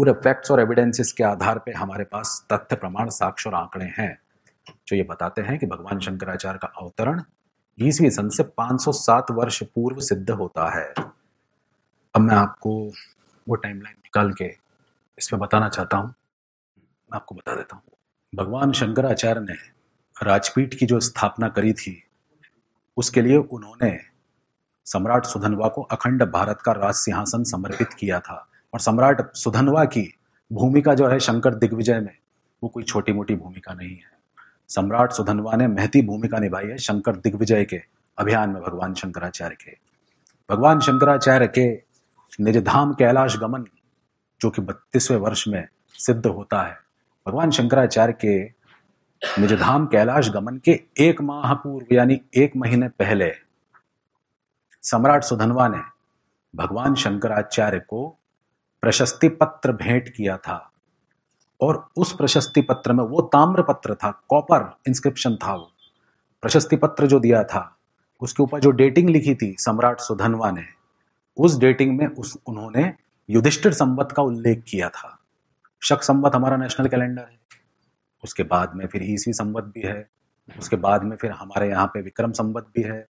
पूरे फैक्ट्स और एविडेंसेस के आधार पे हमारे पास तथ्य, प्रमाण, साक्ष्य और आंकड़े हैं। जो ये बताते हैं कि भगवान शंकराचार्य का अवतरण ईसवी सन से 507 वर्ष पूर्व सिद्ध होता है। अब मैं आपको वो टाइमलाइन निकाल के इसमें बताना चाहता हूँ। मैं आपको बता देता हूँ। भगवान शंकराचार्य ने राजपीठ की जो स्थापना करी थी, उसके लिए उन्होंने सम्राट सुधनवा को अखंड भारत का राज सिंहासन समर्पित किया था। और सम्राट सुधनवा की भूमिका जो है शंकर दिग्विजय में, वो कोई छोटी मोटी भूमिका नहीं है। सम्राट सुधनवा ने महती भूमिका निभाई है शंकर दिग्विजय के अभियान में भगवान शंकराचार्य के। भगवान शंकराचार्य के निज धाम कैलाश गमन, जो कि बत्तीसवें वर्ष में सिद्ध होता है, भगवान शंकराचार्य के निज धाम कैलाश गमन के एक माह पूर्व, यानी एक महीने पहले, सम्राट सुधनवा ने भगवान शंकराचार्य को प्रशस्ति पत्र भेंट किया था। और उस प्रशस्ति पत्र में वो ताम्र पत्र था, कॉपर इंस्क्रिप्शन था वो। प्रशस्ति पत्र जो दिया था, उसके ऊपर जो डेटिंग लिखी थी सम्राट सुधनवा ने, उस डेटिंग में उस, उन्होंने युधिष्ठिर संबत का उल्लेख किया था। शक संवत हमारा नेशनल कैलेंडर है। उसके बाद में फिर ईसवी संवत भी है। उसके बाद में फिर हमारे यहाँ पे विक्रम संवत भी है।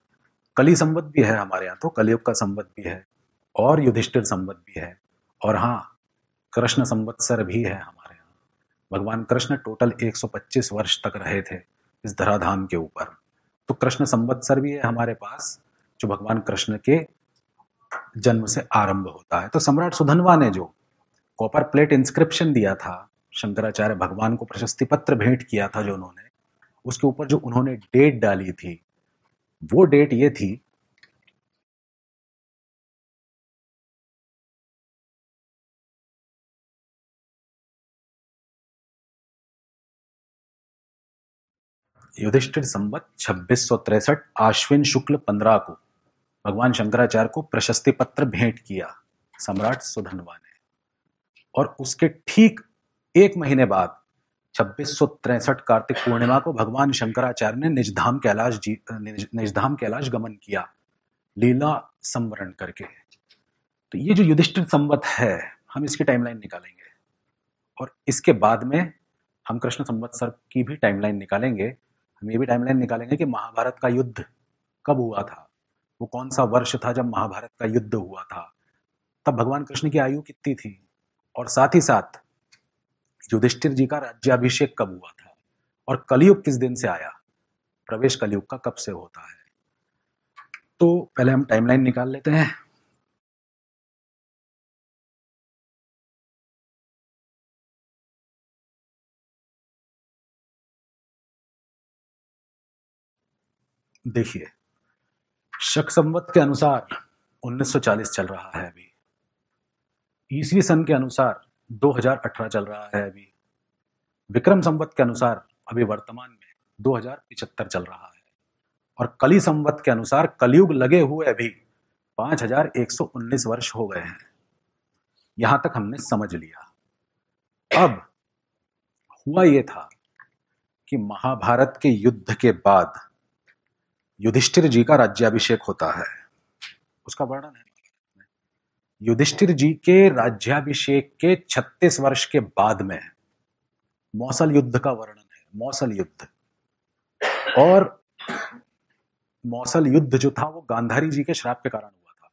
कली संवत भी है हमारे यहाँ तो कलयुग का संवत भी है। और युधिष्ठिर संवत भी है। और हाँ कृष्ण संवत्सर भी है हमारे यहाँ। भगवान कृष्ण टोटल 125 वर्ष तक रहे थे इस धराधाम के ऊपर। तो कृष्ण संवत्सर भी है हमारे पास, जो भगवान कृष्ण के जन्म से आरंभ होता है। तो सम्राट सुधनवा ने जो कॉपर प्लेट इंस्क्रिप्शन दिया था, शंकराचार्य भगवान को प्रशस्ति पत्र भेंट किया था जो उन्होंने, उसके ऊपर जो उन्होंने डेट डाली थी, वो डेट ये थी युधिष्ठिर संबत छब्बीस सौ तिरसठ आश्विन शुक्ल पंद्रह को भगवान शंकराचार्य को प्रशस्ति पत्र भेंट किया। सम्राट सुधनवा ने और उसके ठीक एक महीने बाद छब्बीस सौ तिरसठ कार्तिक पूर्णिमा को भगवान शंकराचार्य ने निजधाम कैलाश निजधाम कैलाश गमन किया। लीला संवरण करके। तो ये जो युधिष्ठिर संवत है, हम इसकी टाइमलाइन निकालेंगे। और इसके बाद में हम कृष्ण संवत्सर की भी टाइमलाइन निकालेंगे। हम ये भी टाइमलाइन निकालेंगे कि महाभारत का युद्ध कब हुआ था? वो कौन सा वर्ष था जब महाभारत का युद्ध हुआ था? तब भगवान कृष्ण की आयु कितनी थी? और साथ ही साथ युधिष्ठिर जी का राज्याभिषेक कब हुआ था? और कलयुग किस दिन से आया? प्रवेश कलयुग का कब से होता है? तो पहले हम टाइमलाइन निकाल लेते हैं। देखिए शक संवत के अनुसार 1940 चल रहा है अभी। ईसवी सन के अनुसार 2018 चल रहा है अभी। विक्रम संवत के अनुसार अभी वर्तमान में दो चल रहा है। और कली संवत के अनुसार कलयुग लगे हुए अभी 5119 वर्ष हो गए हैं। यहाँ तक हमने समझ लिया। अब हुआ यह था कि महाभारत के युद्ध के बाद युधिष्ठिर जी का राज्याभिषेक होता है। उसका वर्णन है। युधिष्ठिर जी के राज्याभिषेक के 36 वर्ष के बाद में मौसल युद्ध का वर्णन है। मौसल युद्ध। और मौसल युद्ध जो था, वो गांधारी जी के श्राप के कारण हुआ था।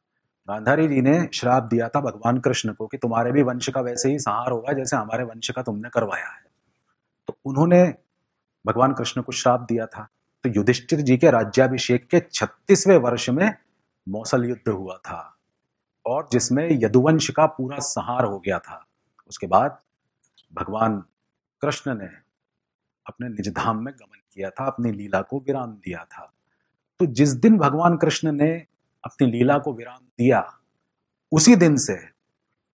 गांधारी जी ने श्राप दिया था भगवान कृष्ण को कि तुम्हारे भी वंश का वैसे ही संहार होगा जैसे हमारे वंश का तुमने करवाया है। तो उन्होंने भगवान कृष्ण को श्राप दिया था। तो युधिष्ठिर जी के राज्याभिषेक के छत्तीसवें वर्ष में मौसल युद्ध हुआ था और जिसमें यदुवंश का पूरा संहार हो गया था। उसके बाद भगवान कृष्ण ने अपने निज धाम में गमन किया था, अपनी लीला को विराम दिया था। तो जिस दिन भगवान कृष्ण ने अपनी लीला को विराम दिया, उसी दिन से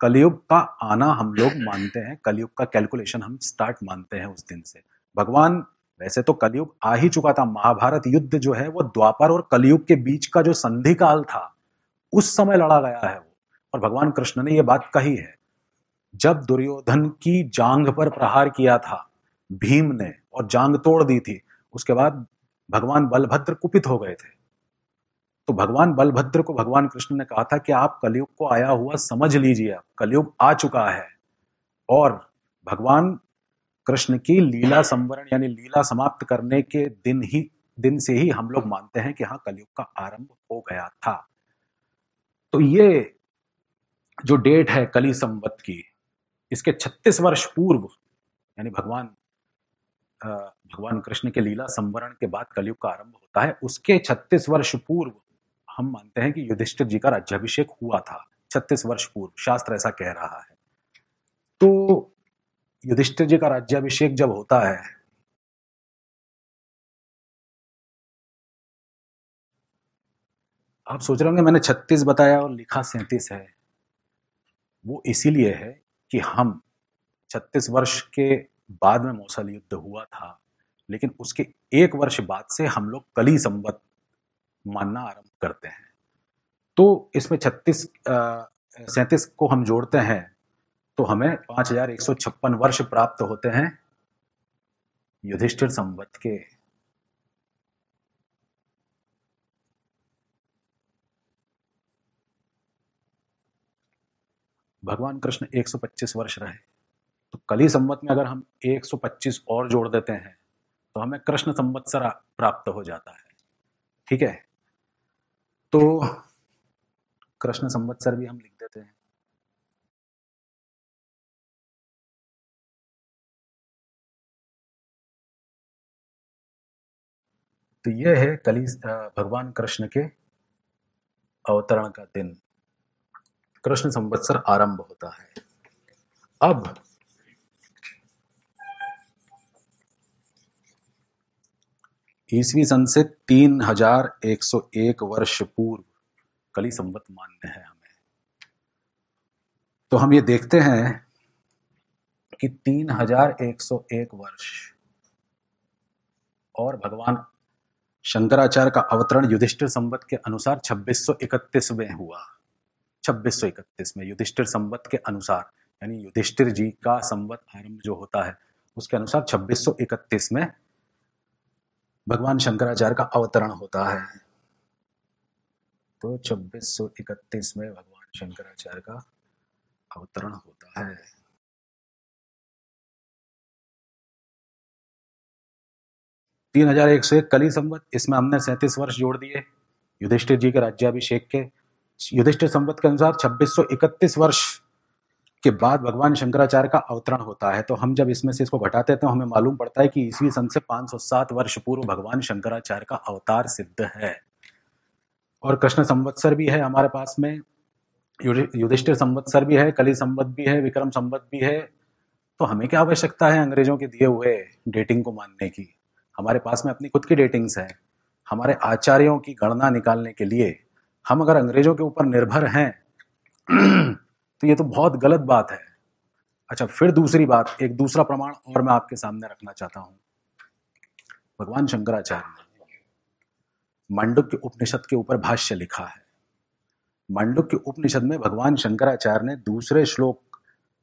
कलयुग का आना हम लोग मानते हैं, कलयुग का कैलकुलेशन हम स्टार्ट मानते हैं उस दिन से। भगवान वैसे तो कलयुग आ ही चुका था। महाभारत युद्ध जो है वो द्वापर और कलयुग के बीच का जो संधि काल था, उस समय लड़ा गया है वो। और भगवान कृष्ण ने यह बात कही है, जब दुर्योधन की जांग पर प्रहार किया था, भीम ने, और जांग तोड़ दी थी, उसके बाद भगवान बलभद्र कुपित हो गए थे। तो भगवान बलभद्र को भगवान कृष्ण ने कहा था कि आप कलयुग को आया हुआ समझ लीजिए आप कलयुग आ चुका है। और भगवान कृष्ण की लीला संवरण यानी लीला समाप्त करने के दिन ही, दिन से ही हम लोग मानते हैं कि हाँ कलयुग का आरंभ हो गया था। तो ये जो डेट है कली संवत की, इसके 36 वर्ष पूर्व, यानी भगवान भगवान कृष्ण के लीला संवरण के बाद कलयुग का आरंभ होता है, उसके 36 वर्ष पूर्व हम मानते हैं कि युधिष्ठिर जी का राज्याभिषेक हुआ था 36 वर्ष पूर्व, शास्त्र ऐसा कह रहा है। तो युधिष्ठिर जी का राज्याभिषेक जब होता है, आप सोच रहे होंगे, मैंने 36 बताया और लिखा सैंतीस है। वो इसीलिए है कि हम 36 वर्ष के बाद में मौसल युद्ध हुआ था, लेकिन उसके एक वर्ष बाद से हम लोग कली संवत मानना आरंभ करते हैं। तो इसमें छत्तीस सैंतीस को हम जोड़ते हैं। तो हमें पाँच हज़ार एक सौ छप्पन वर्ष प्राप्त होते हैं युधिष्ठिर संवत के। भगवान कृष्ण 125 वर्ष रहे। तो कली संवत में अगर हम 125 और जोड़ देते हैं तो हमें कृष्ण संवत्सर प्राप्त हो जाता है। ठीक है? तो कृष्ण संवत्सर भी हम लिख तो यह है कली भगवान कृष्ण के अवतरण का दिन। कृष्ण संवत्सर आरंभ होता है। अब ईसवी सन से तीन हज़ार एक सौ एक वर्ष पूर्व कली संवत मान्य है हमें। तो हम ये देखते हैं कि तीन हज़ार एक सौ एक वर्ष और भगवान शंकराचार्य का अवतरण युधिष्ठिर संवत के अनुसार छब्बीस सौ इकतीस में हुआ। छब्बीस सौ इकतीस में युधिष्ठिर संवत के अनुसार, यानी युधिष्ठिर जी का संवत आरंभ जो होता है, उसके अनुसार छब्बीस सौ इकतीस में भगवान शंकराचार्य का अवतरण होता है। तो छब्बीस सौ इकतीस में भगवान शंकराचार्य का अवतरण होता है। तीन हज़ार एक सौ एक कली संवत, इसमें हमने सैंतीस वर्ष जोड़ दिए, युधिष्ठिर जी के राज्याभिषेक के। युधिष्ठिर संवत के अनुसार 2631 वर्ष के बाद भगवान शंकराचार्य का अवतरण होता है। तो हम जब इसमें से इसको घटाते हैं तो हमें मालूम पड़ता है कि ईसवी सन से 507 वर्ष पूर्व भगवान शंकराचार्य का अवतार सिद्ध है। और कृष्ण संवत्सर भी है हमारे पास में युधिष्ठिर संवत्सर भी है, कली संवत भी है, विक्रम संवत भी है। तो हमें क्या आवश्यकता है अंग्रेज़ों के दिए हुए डेटिंग को मानने की? हमारे पास में अपनी खुद की डेटिंग्स है। हमारे आचार्यों की गणना निकालने के लिए हम अगर अंग्रेज़ों के ऊपर निर्भर हैं तो ये तो बहुत गलत बात है। अच्छा फिर दूसरी बात, एक दूसरा प्रमाण और मैं आपके सामने रखना चाहता हूँ। भगवान शंकराचार्य ने मंडुक उपनिषद के ऊपर भाष्य लिखा है। मंडुक के उपनिषद में भगवान शंकराचार्य ने दूसरे श्लोक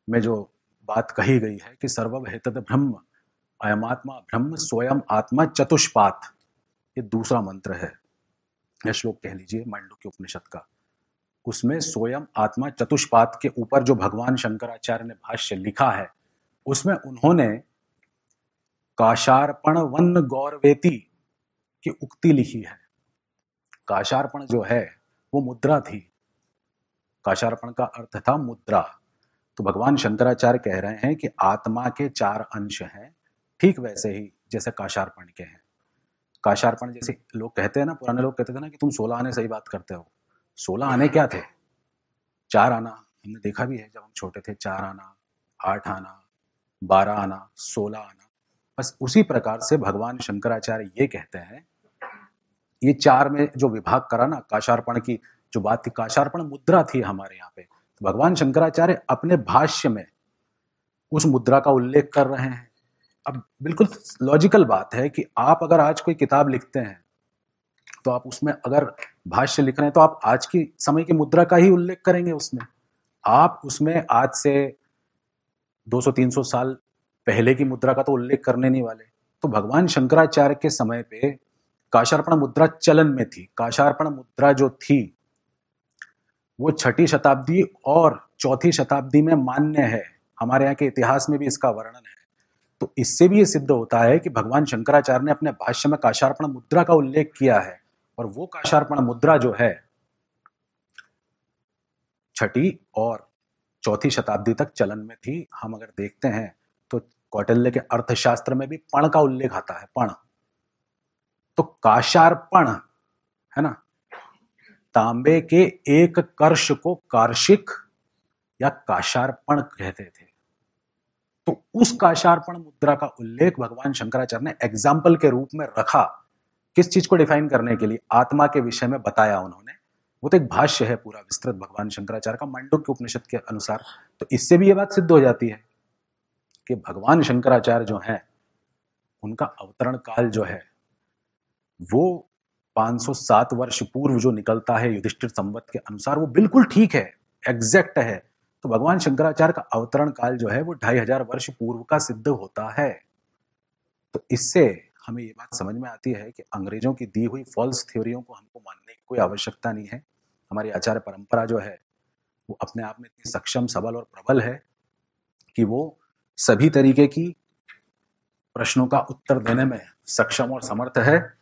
में जो बात कही गई है कि सर्वभेत ब्रह्म अयमात्मा ब्रह्म स्वयं आत्मा चतुष्पात। ये दूसरा मंत्र है। यह श्लोक कह लीजिए मंडू के उपनिषद का। उसमें स्वयं आत्मा चतुष्पात के ऊपर जो भगवान शंकराचार्य ने भाष्य लिखा है, उसमें उन्होंने काशार्पण वन गौरवेती की उक्ति लिखी है। काशार्पण जो है, वो मुद्रा थी। काशार्पण का अर्थ था मुद्रा। तो भगवान शंकराचार्य कह रहे हैं कि आत्मा के चार अंश हैं ठीक वैसे ही, जैसे काशार्पण के हैं। काशार्पण जैसे लोग कहते हैं ना, पुराने लोग कहते थे ना कि तुम सोलह आने सही बात करते हो। सोलह आने क्या थे? चार आना, हमने देखा भी है जब हम छोटे थे, चार आना, आठ आना, बारह आना, सोलह आना। बस उसी प्रकार से भगवान शंकराचार्य ये कहते हैं, ये चार में जो विभाग करा ना, काशार्पण की जो बात थी, काशार्पण मुद्रा थी हमारे यहाँ पे। तो भगवान शंकराचार्य अपने भाष्य में उस मुद्रा का उल्लेख कर रहे हैं। अब बिल्कुल लॉजिकल बात है कि आप अगर आज कोई किताब लिखते हैं तो आप उसमें अगर भाष्य लिख रहे हैं तो आप आज की समय की मुद्रा का ही उल्लेख करेंगे उसमें। आप उसमें आज से 200-300 साल पहले की मुद्रा का तो उल्लेख करने नहीं वाले। तो भगवान शंकराचार्य के समय पे काशार्पण मुद्रा चलन में थी। काशार्पण मुद्रा जो थी, वो छठी शताब्दी और चौथी शताब्दी में मान्य है। हमारे यहाँ के इतिहास में भी इसका वर्णन है। तो इससे भी ये सिद्ध होता है कि भगवान शंकराचार्य ने अपने भाष्य में काशार्पण मुद्रा का उल्लेख किया है। और वो काशार्पण मुद्रा जो है, छठी और चौथी शताब्दी तक चलन में थी। हम अगर देखते हैं तो कौटिल्य के अर्थशास्त्र में भी पण का उल्लेख आता है, पण। तो काशार्पण, है ना? तांबे के एक कर्ष को कार्शिक या काशार्पण कहते थे। तो उस काशार्पण मुद्रा का उल्लेख भगवान शंकराचार्य ने एग्ज़ाम्पल के रूप में रखा किस चीज़ को डिफाइन करने के लिए? आत्मा के विषय में बताया उन्होंने। वो तो एक भाष्य है पूरा विस्तृत भगवान शंकराचार्य का मंडुक के उपनिषद के अनुसार। तो इससे भी ये बात सिद्ध हो जाती है कि भगवान शंकराचार्य जो है, उनका अवतरण काल जो है, वो 507 वर्ष पूर्व जो निकलता है युधिष्ठिर संवत के अनुसार, वो बिल्कुल ठीक है एग्जैक्ट है। तो भगवान शंकराचार्य का अवतरण काल जो है वो ढाई हज़ार वर्ष पूर्व का सिद्ध होता है। तो इससे हमें ये बात समझ में आती है कि अंग्रेज़ों की दी हुई फॉल्स थ्योरियों को हमको मानने की कोई आवश्यकता नहीं है। हमारी आचार्य परंपरा जो है, वो अपने आप में इतनी सक्षम, सबल और प्रबल है कि वो सभी तरीके की प्रश्नों का उत्तर देने में सक्षम और समर्थ है।